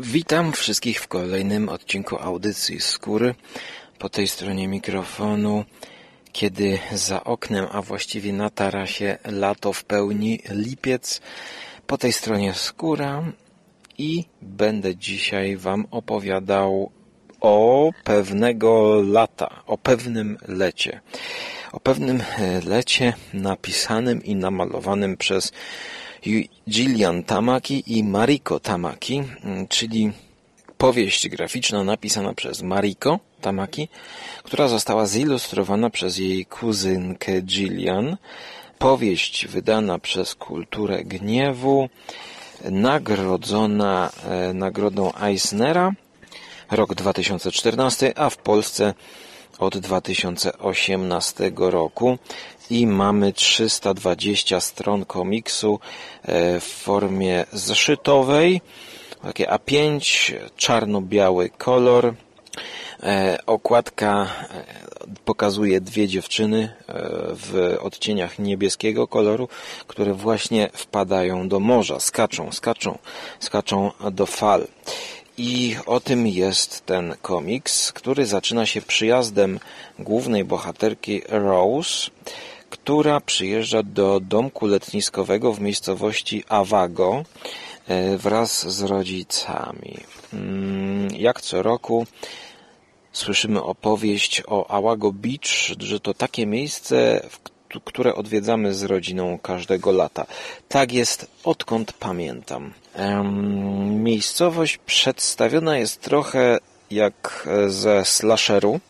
Witam wszystkich w kolejnym odcinku audycji Skóry. Po tej stronie mikrofonu, kiedy za oknem, a właściwie na tarasie lato w pełni, lipiec. Po tej stronie Skóra i będę dzisiaj Wam opowiadał o pewnego lata, o pewnym lecie. O pewnym lecie napisanym i namalowanym przez Gillian Tamaki i Mariko Tamaki, mm, czyli powieść graficzna napisana przez Mariko Tamaki, która została zilustrowana przez jej kuzynkę Gillian. Powieść wydana przez Kulturę Gniewu, nagrodzona e, nagrodą Eisnera rok 2014, a w Polsce od 2018 roku i mamy 320 stron komiksu e, w formie zeszytowej, takie A5, czarno-biały kolor. E, okładka e, pokazuje dwie dziewczyny w odcieniach niebieskiego koloru, które właśnie wpadają do morza, skaczą, skaczą, skaczą do fal. I o tym jest ten komiks, który zaczyna się przyjazdem głównej bohaterki Rose, która przyjeżdża do domku letniskowego w miejscowości Avago e, wraz z rodzicami. Mm, jak co roku słyszymy opowieść o Awago Beach, że to takie miejsce, które odwiedzamy z rodziną każdego lata. Tak jest odkąd pamiętam. Miejscowość przedstawiona jest trochę jak ze slasheru,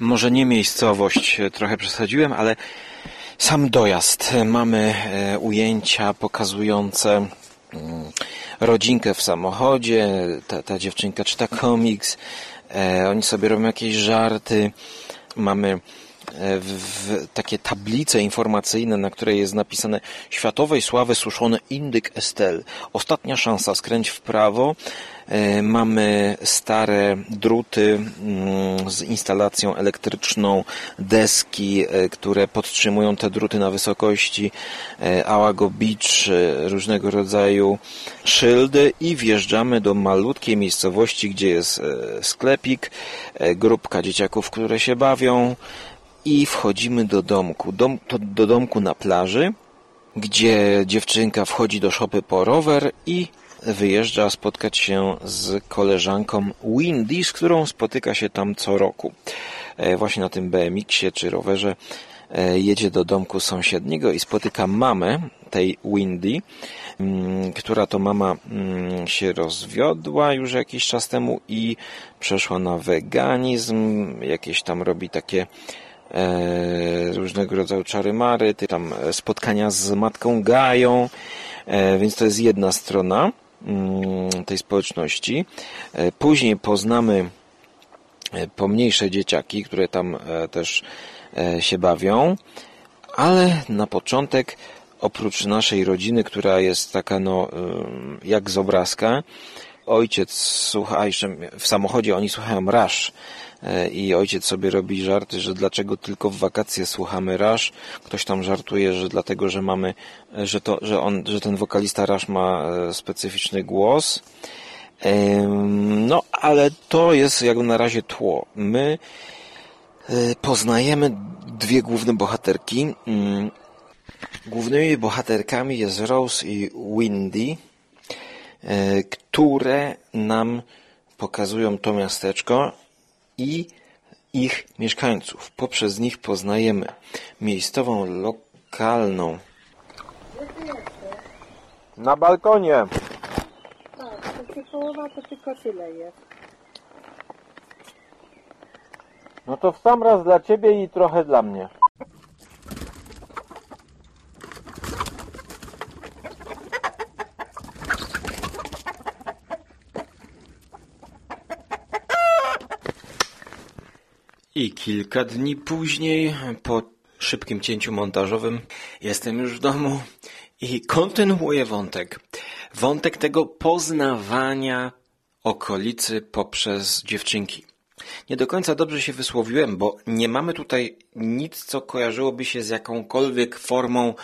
może nie miejscowość, e, trochę przesadziłem, ale sam dojazd. Mamy e, ujęcia pokazujące mm, rodzinkę w samochodzie, ta, ta dziewczynka czyta komiks, e, oni sobie robią jakieś żarty, mamy w takie tablice informacyjne, na której jest napisane światowej sławy suszone Indyk Estel. Ostatnia szansa, skręć w prawo. E, mamy stare druty mm, z instalacją elektryczną, deski, e, które podtrzymują te druty na wysokości e, Ałago Beach, różnego rodzaju szyldy i wjeżdżamy do malutkiej miejscowości, gdzie jest sklepik, grupka dzieciaków, które się bawią, i wchodzimy do domku. Dom, to do domku na plaży, gdzie dziewczynka wchodzi do szopy po rower i wyjeżdża spotkać się z koleżanką Windy, z którą spotyka się tam co roku. E, właśnie na tym BMX-ie czy rowerze e, jedzie do domku sąsiedniego i spotyka mamę tej Windy, mm, która to mama mm, się rozwiodła już jakiś czas temu i przeszła na weganizm, jakieś tam robi takie E, różnego rodzaju czary-mary, tam spotkania z matką Gają, więc to jest jedna strona tej społeczności. Później poznamy pomniejsze dzieciaki, które tam też się bawią, ale na początek oprócz naszej rodziny, która jest taka no jak z obrazka, ojciec słucha, w samochodzie oni słuchają Rush E, i ojciec sobie robi żarty, że dlaczego tylko w wakacje słuchamy Rush. Ktoś tam żartuje, że dlatego, że mamy, e, że to, że on, że ten wokalista Rush ma e, specyficzny głos. No, ale to jest jakby na razie tło. My poznajemy dwie główne bohaterki. Mm, głównymi bohaterkami jest Rose i Windy, które nam pokazują to miasteczko i ich mieszkańców. Poprzez nich poznajemy miejscową, lokalną. Na balkonie. Tak, to połowa to tylko tyle jest. No to w sam raz dla ciebie i trochę dla mnie. I kilka dni później, po szybkim cięciu montażowym, jestem już w domu i kontynuuję wątek. Wątek tego poznawania okolicy poprzez dziewczynki. Nie do końca dobrze się wysłowiłem, bo nie mamy tutaj nic, co kojarzyłoby się z jakąkolwiek formą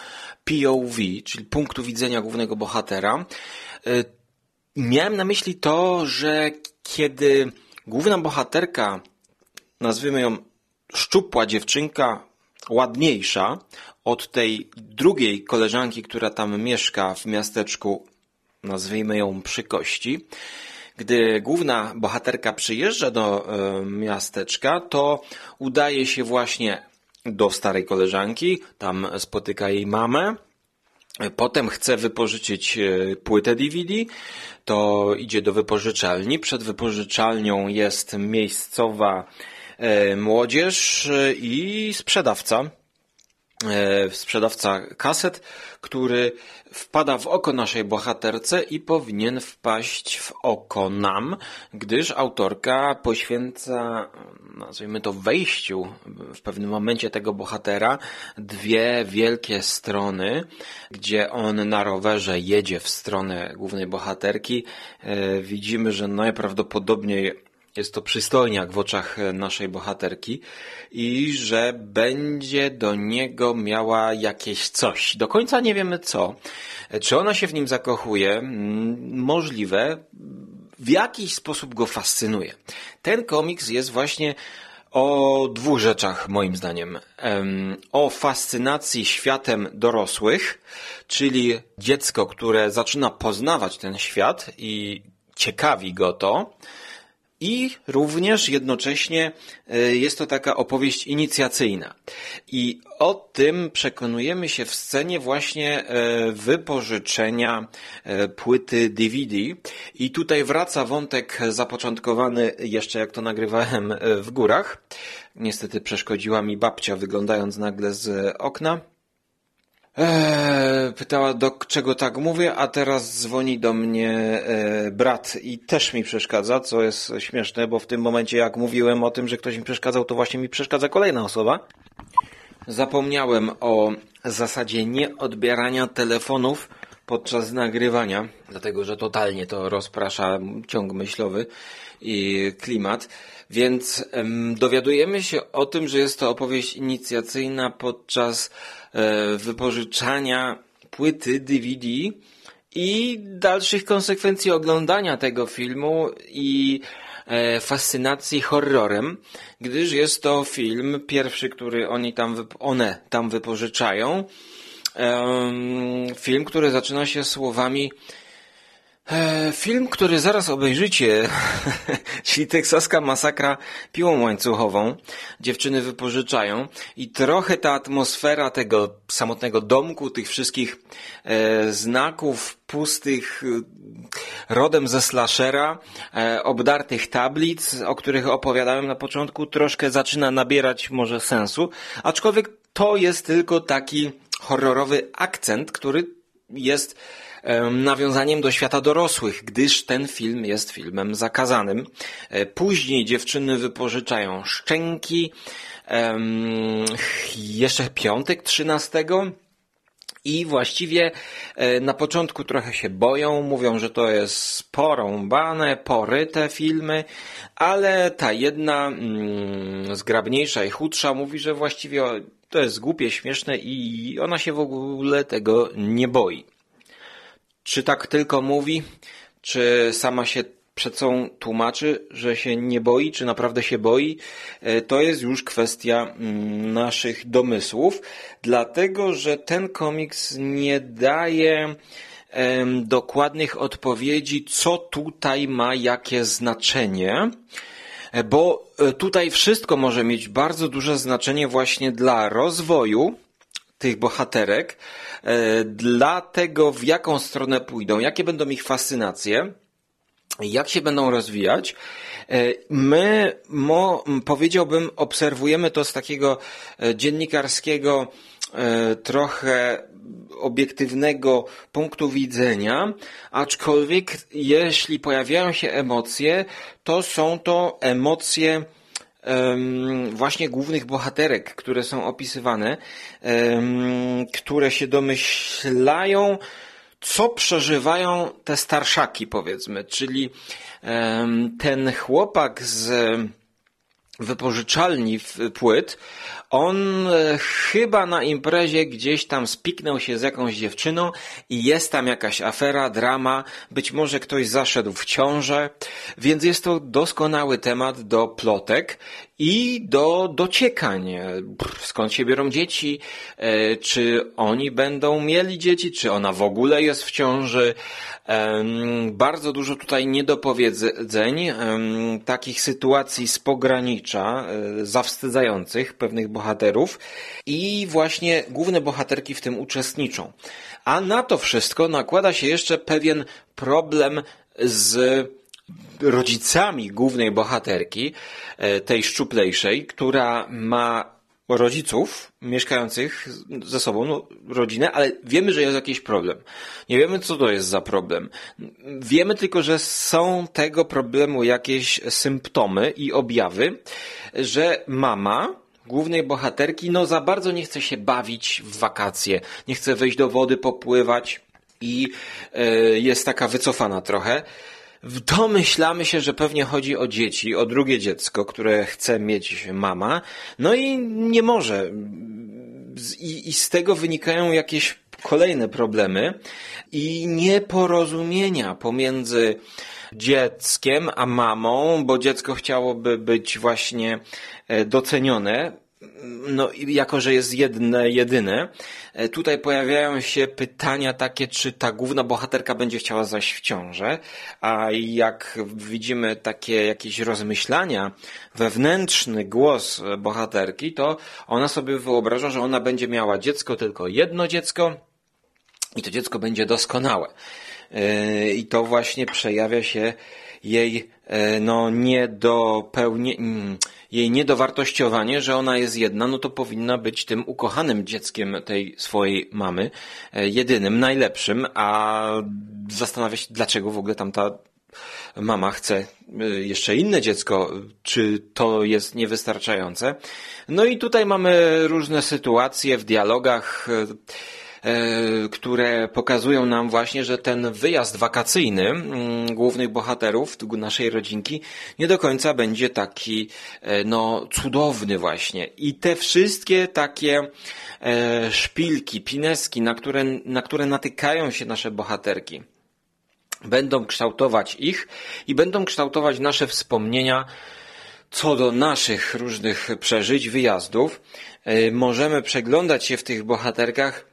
POV, czyli punktu widzenia głównego bohatera. Miałem na myśli to, że kiedy główna bohaterka, nazwijmy ją szczupła dziewczynka, ładniejsza od tej drugiej koleżanki, która tam mieszka w miasteczku, nazwijmy ją przy kości, gdy główna bohaterka przyjeżdża do e, miasteczka, to udaje się właśnie do starej koleżanki, tam spotyka jej mamę, Potem chce wypożyczyć e, płytę DVD, to idzie do wypożyczalni. Przed wypożyczalnią jest miejscowa młodzież e, i sprzedawca E, sprzedawca kaset, który wpada w oko naszej bohaterce i powinien wpaść w oko nam, gdyż autorka poświęca, nazwijmy to, wejściu w pewnym momencie tego bohatera dwie wielkie strony, gdzie on na rowerze jedzie w stronę głównej bohaterki. E, widzimy, że najprawdopodobniej jest to przystojniak w oczach naszej bohaterki i że będzie do niego miała jakieś coś. Do końca nie wiemy co. Czy ona się w nim zakochuje? Możliwe. W jakiś sposób go fascynuje. Ten komiks jest właśnie o dwóch rzeczach, moim zdaniem. O fascynacji światem dorosłych, czyli dziecko, które zaczyna poznawać ten świat i ciekawi go to, i również jednocześnie e, jest to taka opowieść inicjacyjna. I o tym przekonujemy się w scenie właśnie e, wypożyczenia e, płyty DVD. I tutaj wraca wątek zapoczątkowany jeszcze jak to nagrywałem w górach. Niestety przeszkodziła mi babcia wyglądając nagle z okna. Eee, pytała, do czego tak mówię, a teraz dzwoni do mnie e, brat i też mi przeszkadza, co jest śmieszne, bo w tym momencie, jak mówiłem o tym, że ktoś mi przeszkadzał, to właśnie mi przeszkadza kolejna osoba. Zapomniałem o zasadzie nieodbierania telefonów podczas nagrywania, dlatego że totalnie to rozprasza ciąg myślowy i klimat. Więc em, dowiadujemy się o tym, że jest to opowieść inicjacyjna podczas e, wypożyczania płyty DVD i dalszych konsekwencji oglądania tego filmu i e, fascynacji horrorem, gdyż jest to film pierwszy, który oni tam, one tam wypożyczają. Film, który zaczyna się słowami E, film, który zaraz obejrzycie, czyli teksaska masakra piłą łańcuchową, dziewczyny wypożyczają i trochę ta atmosfera tego samotnego domku, tych wszystkich e, znaków pustych, e, rodem ze slashera, e, obdartych tablic, o których opowiadałem na początku, troszkę zaczyna nabierać może sensu, aczkolwiek to jest tylko taki horrorowy akcent, który jest nawiązaniem do świata dorosłych, gdyż ten film jest filmem zakazanym. E, później dziewczyny wypożyczają szczęki, jeszcze piątek 13. I właściwie e, na początku trochę się boją, mówią, że to jest porąbane, poryte filmy, ale ta jedna mm, zgrabniejsza i chudsza mówi, że właściwie to jest głupie, śmieszne i ona się w ogóle tego nie boi. Czy tak tylko mówi? Czy sama się przed sobą tłumaczy, że się nie boi, czy naprawdę się boi? E, to jest już kwestia mm, naszych domysłów, dlatego że ten komiks nie daje dokładnych odpowiedzi, co tutaj ma jakie znaczenie, e, bo e, tutaj wszystko może mieć bardzo duże znaczenie właśnie dla rozwoju tych bohaterek, dla tego, w jaką stronę pójdą, jakie będą ich fascynacje, jak się będą rozwijać. E, my, mo, powiedziałbym, obserwujemy to z takiego e, dziennikarskiego, trochę obiektywnego punktu widzenia, aczkolwiek jeśli pojawiają się emocje, to są to emocje właśnie głównych bohaterek, które są opisywane, które się domyślają, co przeżywają te starszaki, powiedzmy, czyli ten chłopak z wypożyczalni płyt, on e, chyba na imprezie gdzieś tam spiknął się z jakąś dziewczyną i jest tam jakaś afera, drama, być może ktoś zaszedł w ciążę, więc jest to doskonały temat do plotek i do dociekań. Skąd się biorą dzieci? E, Czy oni będą mieli dzieci? Czy ona w ogóle jest w ciąży? Bardzo dużo tutaj niedopowiedzeń, takich sytuacji z pogranicza, e, zawstydzających pewnych bohaterów i właśnie główne bohaterki w tym uczestniczą. A na to wszystko nakłada się jeszcze pewien problem z rodzicami głównej bohaterki, e, tej szczuplejszej, która ma rodziców mieszkających ze sobą, no, rodzinę, ale wiemy, że jest jakiś problem. Nie wiemy, co to jest za problem. Wiemy tylko, że są tego problemu jakieś symptomy i objawy, że mama głównej bohaterki, no za bardzo nie chce się bawić w wakacje, nie chce wejść do wody, popływać i e, jest taka wycofana trochę. Domyślamy się, że pewnie chodzi o dzieci, o drugie dziecko, które chce mieć mama, no i nie może. I, I z tego wynikają jakieś kolejne problemy i nieporozumienia pomiędzy dzieckiem a mamą, bo dziecko chciałoby być właśnie e, docenione, no, jako że jest jedne, jedyne, e, tutaj pojawiają się pytania takie, czy ta główna bohaterka będzie chciała zaś w ciążę, a jak widzimy takie jakieś rozmyślania, wewnętrzny głos e, bohaterki, to ona sobie wyobraża, że ona będzie miała dziecko, tylko jedno dziecko i to dziecko będzie doskonałe. Yy, I to właśnie przejawia się jej e, no niedopełnie, mm, jej niedowartościowanie, że ona jest jedna, no to powinna być tym ukochanym dzieckiem tej swojej mamy, e, jedynym, najlepszym, a zastanawia się, dlaczego w ogóle tamta mama chce y, jeszcze inne dziecko, czy to jest niewystarczające. No i tutaj mamy różne sytuacje w dialogach, y, które pokazują nam właśnie, że ten wyjazd wakacyjny mm, głównych bohaterów naszej rodzinki nie do końca będzie taki e, no cudowny właśnie. I te wszystkie takie e, szpilki, pineski, na które, na które natykają się nasze bohaterki będą kształtować ich i będą kształtować nasze wspomnienia co do naszych różnych przeżyć, wyjazdów. E, Możemy przeglądać się w tych bohaterkach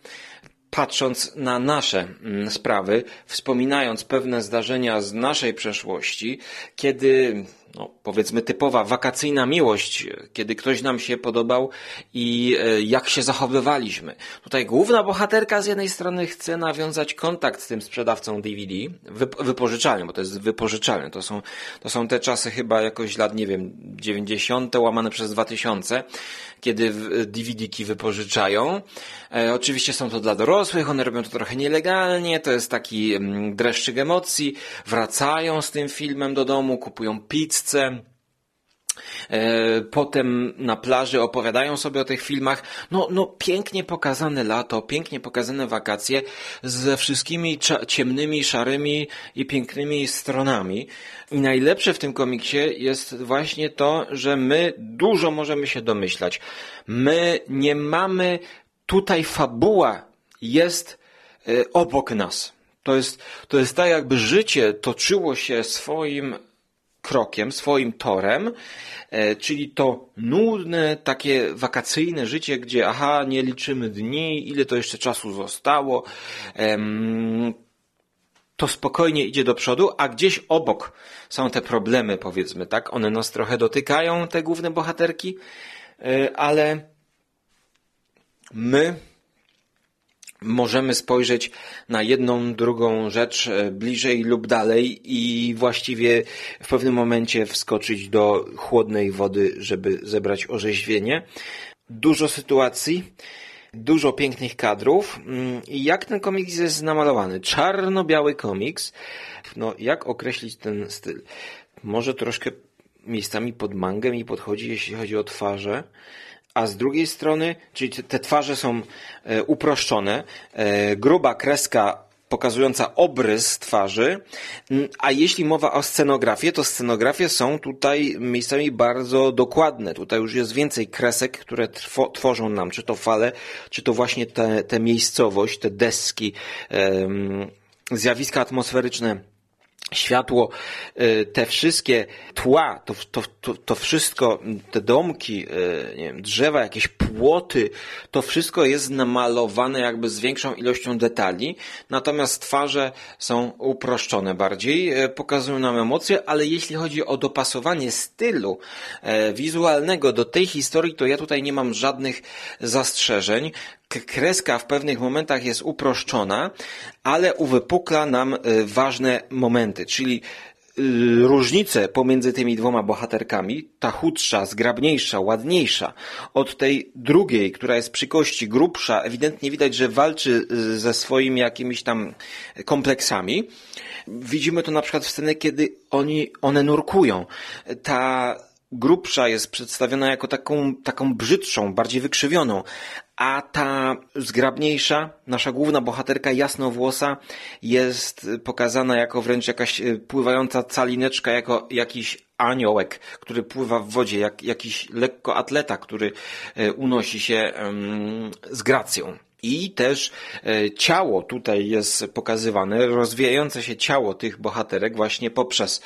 patrząc na nasze mm, sprawy, wspominając pewne zdarzenia z naszej przeszłości, kiedy, no, powiedzmy, typowa wakacyjna miłość, kiedy ktoś nam się podobał i e, jak się zachowywaliśmy. Tutaj główna bohaterka z jednej strony chce nawiązać kontakt z tym sprzedawcą DVD, wyp- bo to jest wypożyczalnia. To są, to są te czasy chyba jakoś lat, nie wiem, 90. łamane przez 2000, kiedy w- DVD-ki wypożyczają. E, oczywiście są to dla dorosłych, one robią to trochę nielegalnie, to jest taki mm, dreszczyk emocji. Wracają z tym filmem do domu, kupują pizzę. E, Potem na plaży opowiadają sobie o tych filmach. No, no pięknie pokazane lato, pięknie pokazane wakacje ze wszystkimi ciemnymi, szarymi i pięknymi stronami. I najlepsze w tym komiksie jest właśnie to, że my dużo możemy się domyślać. My nie mamy tutaj fabuła jest e, obok nas. To jest, to jest tak, jakby życie toczyło się swoim krokiem, swoim torem, e, czyli to nudne, takie wakacyjne życie, gdzie aha, nie liczymy dni, ile to jeszcze czasu zostało, to spokojnie idzie do przodu, a gdzieś obok są te problemy, powiedzmy, tak? One nas trochę dotykają, te główne bohaterki, e, ale my możemy spojrzeć na jedną, drugą rzecz e, bliżej lub dalej i właściwie w pewnym momencie wskoczyć do chłodnej wody, żeby zebrać orzeźwienie. Dużo sytuacji, dużo pięknych kadrów. Mm, I jak ten komiks jest namalowany? Czarno-biały komiks. No, jak określić ten styl? Może troszkę miejscami pod mangę mi podchodzi, jeśli chodzi o twarze a z drugiej strony, czyli te- twarze są e, uproszczone, e, gruba kreska pokazująca obrys twarzy, a jeśli mowa o scenografii, to scenografie są tutaj miejscami bardzo dokładne. Tutaj już jest więcej kresek, które trwo, tworzą nam, czy to fale, czy to właśnie te miejscowość, te deski, zjawiska atmosferyczne światło, y, te wszystkie tła, to, to, to, to wszystko, te domki, y, wiem, drzewa, jakieś płoty, to wszystko jest namalowane jakby z większą ilością detali, natomiast twarze są uproszczone bardziej, y, pokazują nam emocje, ale jeśli chodzi o dopasowanie stylu wizualnego do tej historii, to ja tutaj nie mam żadnych zastrzeżeń. Kreska w pewnych momentach jest uproszczona, ale uwypukla nam y, ważne momenty, czyli y, różnice pomiędzy tymi dwoma bohaterkami, ta chudsza, zgrabniejsza, ładniejsza, od tej drugiej, która jest przy kości grubsza, ewidentnie widać, że walczy y, ze swoimi jakimiś tam kompleksami. Widzimy to na przykład w scenie, kiedy oni, one nurkują. Ta grubsza jest przedstawiona jako taką, taką brzydszą, bardziej wykrzywioną, a ta zgrabniejsza, nasza główna bohaterka jasnowłosa jest pokazana jako wręcz jakaś e, pływająca calineczka, jako jakiś aniołek, który pływa w wodzie, jak jakiś lekkoatleta, który e, unosi się z gracją. I też e, ciało tutaj jest pokazywane, rozwijające się ciało tych bohaterek właśnie poprzez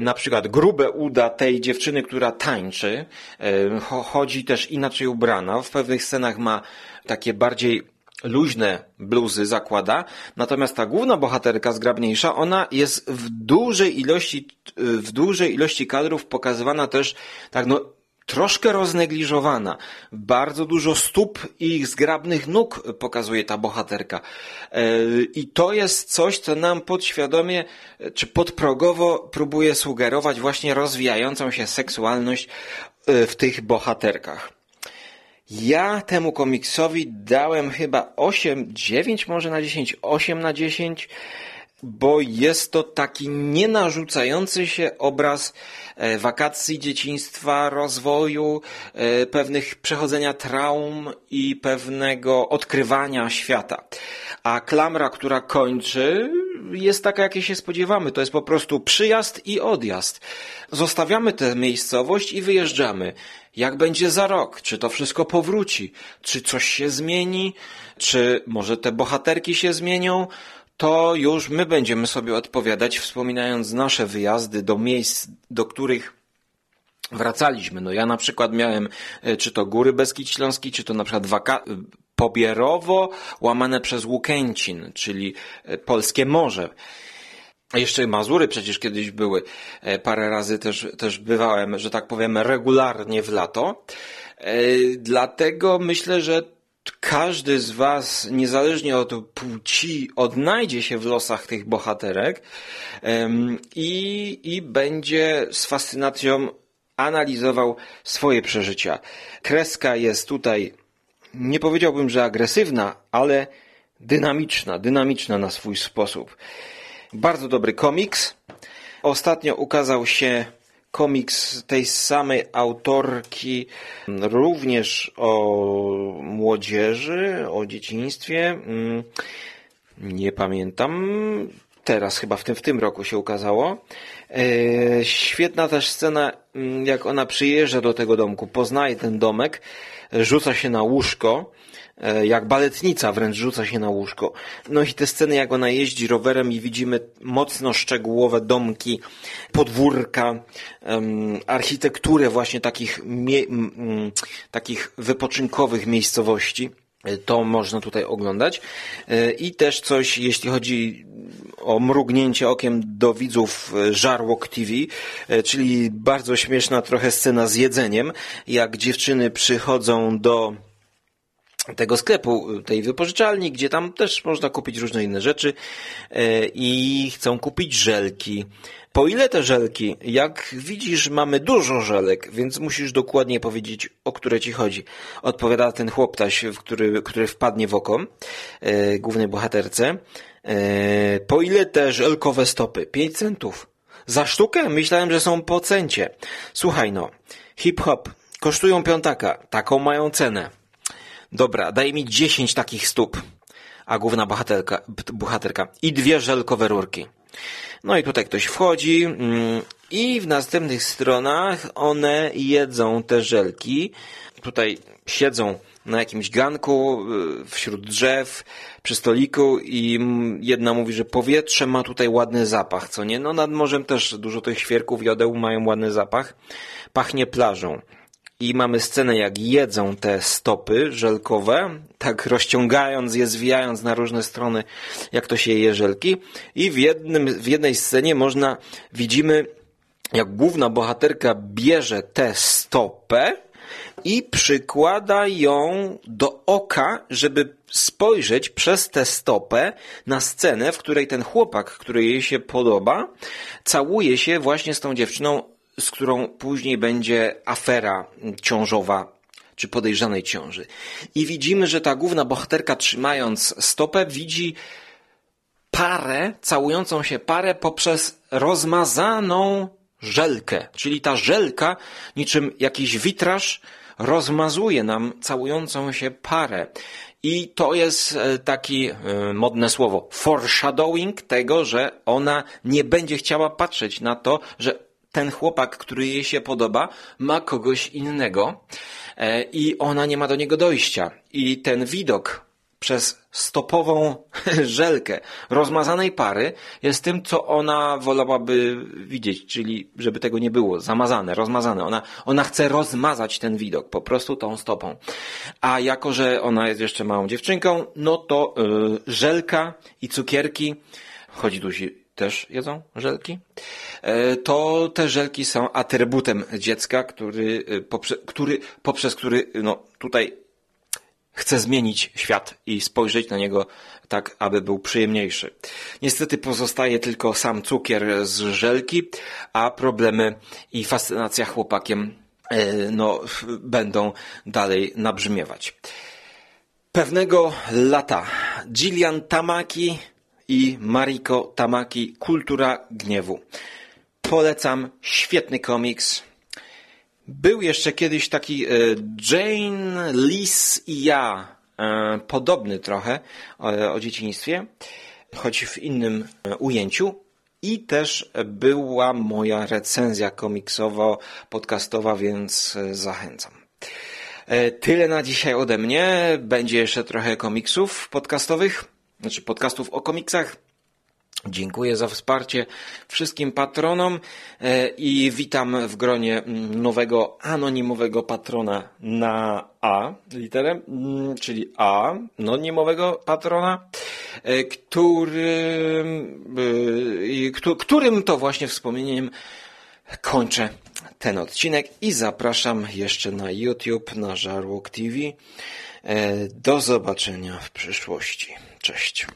na przykład grube uda tej dziewczyny, która tańczy, e, cho- chodzi też inaczej ubrana, w pewnych scenach ma takie bardziej luźne bluzy zakłada, natomiast ta główna bohaterka zgrabniejsza, ona jest w dużej ilości, w dużej ilości kadrów pokazywana też tak no troszkę roznegliżowana. Bardzo dużo stóp i zgrabnych nóg pokazuje ta bohaterka. E, I to jest coś, co nam podświadomie czy podprogowo próbuje sugerować właśnie rozwijającą się seksualność e, w tych bohaterkach. Ja temu komiksowi dałem chyba 8, 9 może na 10, 8 na 10, bo jest to taki nienarzucający się obraz e, wakacji, dzieciństwa, rozwoju, e, pewnych przechodzenia traum i pewnego odkrywania świata. A klamra, która kończy, jest taka, jakiej się spodziewamy. To jest po prostu przyjazd i odjazd. Zostawiamy tę miejscowość i wyjeżdżamy. Jak będzie za rok? Czy to wszystko powróci? Czy coś się zmieni? Czy może te bohaterki się zmienią? To już my będziemy sobie odpowiadać, wspominając nasze wyjazdy do miejsc, do których wracaliśmy. No ja na przykład miałem, e, czy to Góry Beskid Śląski, czy to na przykład waka- Pobierowo, łamane przez Łukęcin, czyli e, Polskie Morze. Jeszcze Mazury przecież kiedyś były. E, Parę razy też, też bywałem, że tak powiem, regularnie w lato. E, Dlatego myślę, że każdy z Was, niezależnie od płci, odnajdzie się w losach tych bohaterek i, i będzie z fascynacją analizował swoje przeżycia. Kreska jest tutaj, nie powiedziałbym, że agresywna, ale dynamiczna, dynamiczna na swój sposób. Bardzo dobry komiks. Ostatnio ukazał się komiks tej samej autorki, również o młodzieży, o dzieciństwie. Mm, Nie pamiętam. Teraz chyba w tym, w tym roku się ukazało. E, świetna też scena, mm, jak ona przyjeżdża do tego domku, poznaje ten domek, rzuca się na łóżko, jak baletnica wręcz rzuca się na łóżko. No i te sceny, jak ona jeździ rowerem i widzimy mocno szczegółowe domki, podwórka, architekturę właśnie takich, takich wypoczynkowych miejscowości. E, To można tutaj oglądać. E, I też coś, jeśli chodzi o mrugnięcie okiem do widzów e, Żarłok TV, e, czyli bardzo śmieszna trochę scena z jedzeniem, jak dziewczyny przychodzą do tego sklepu, tej wypożyczalni, gdzie tam też można kupić różne inne rzeczy e, i chcą kupić żelki. Po ile te żelki? Jak widzisz, mamy dużo żelek, więc musisz dokładnie powiedzieć, o które ci chodzi. Odpowiada ten chłoptaś, który, który wpadnie w oko e, głównej bohaterce. E, po ile te żelkowe stopy? 5 centów. Za sztukę? Myślałem, że są po cencie. Słuchaj no, hip-hop kosztują piątaka, taką mają cenę. Dobra, daj mi 10 takich stóp. a główna bohaterka, bohaterka i dwie żelkowe rurki. No i tutaj ktoś wchodzi mm, i w następnych stronach one jedzą te żelki. Tutaj siedzą na jakimś ganku y, wśród drzew, przy stoliku i jedna mówi, że powietrze ma tutaj ładny zapach, co nie? No nad morzem też dużo tych świerków jodeł mają ładny zapach. Pachnie plażą. I mamy scenę, jak jedzą te stopy żelkowe, tak rozciągając je, zwijając na różne strony, jak to się je żelki. I w, jednym, w jednej scenie można, widzimy, jak główna bohaterka bierze tę stopę i przykłada ją do oka, żeby spojrzeć przez tę stopę na scenę, w której ten chłopak, który jej się podoba, całuje się właśnie z tą dziewczyną, z którą później będzie afera ciążowa czy podejrzanej ciąży. I widzimy, że ta główna bohaterka trzymając stopę widzi parę, całującą się parę poprzez rozmazaną żelkę. Czyli ta żelka, niczym jakiś witraż, rozmazuje nam całującą się parę. I to jest e, taki e, modne słowo foreshadowing tego, że ona nie będzie chciała patrzeć na to, że ten chłopak, który jej się podoba, ma kogoś innego e, i ona nie ma do niego dojścia. I ten widok przez stopową żelkę rozmazanej pary jest tym, co ona wolałaby widzieć, czyli żeby tego nie było, zamazane, rozmazane. Ona, ona chce rozmazać ten widok po prostu tą stopą. A jako, że ona jest jeszcze małą dziewczynką, no to yy, żelka i cukierki, chodzi tu też jedzą żelki, e, to te żelki są atrybutem dziecka, który, e, poprze, który poprzez który no, tutaj chce zmienić świat i spojrzeć na niego tak, aby był przyjemniejszy. Niestety pozostaje tylko sam cukier z żelki, a problemy i fascynacja chłopakiem e, no, będą dalej nabrzmiewać. Pewnego lata Gillian Tamaki i Mariko Tamaki Kultura Gniewu. Polecam, świetny komiks. Był jeszcze kiedyś taki e, Jane, Lis i ja, e, podobny trochę o dzieciństwie, choć w innym e, ujęciu. I też była moja recenzja komiksowo-podcastowa, więc zachęcam. Tyle na dzisiaj ode mnie. Będzie jeszcze trochę komiksów podcastowych znaczy podcastów o komiksach. Dziękuję za wsparcie wszystkim patronom e, i witam w gronie mm, nowego anonimowego patrona na A literę, mm, czyli A, anonimowego patrona, e, e, którym to właśnie wspomnieniem kończę ten odcinek i zapraszam jeszcze na YouTube, na Żarłok TV. Do zobaczenia w przyszłości. Cześć.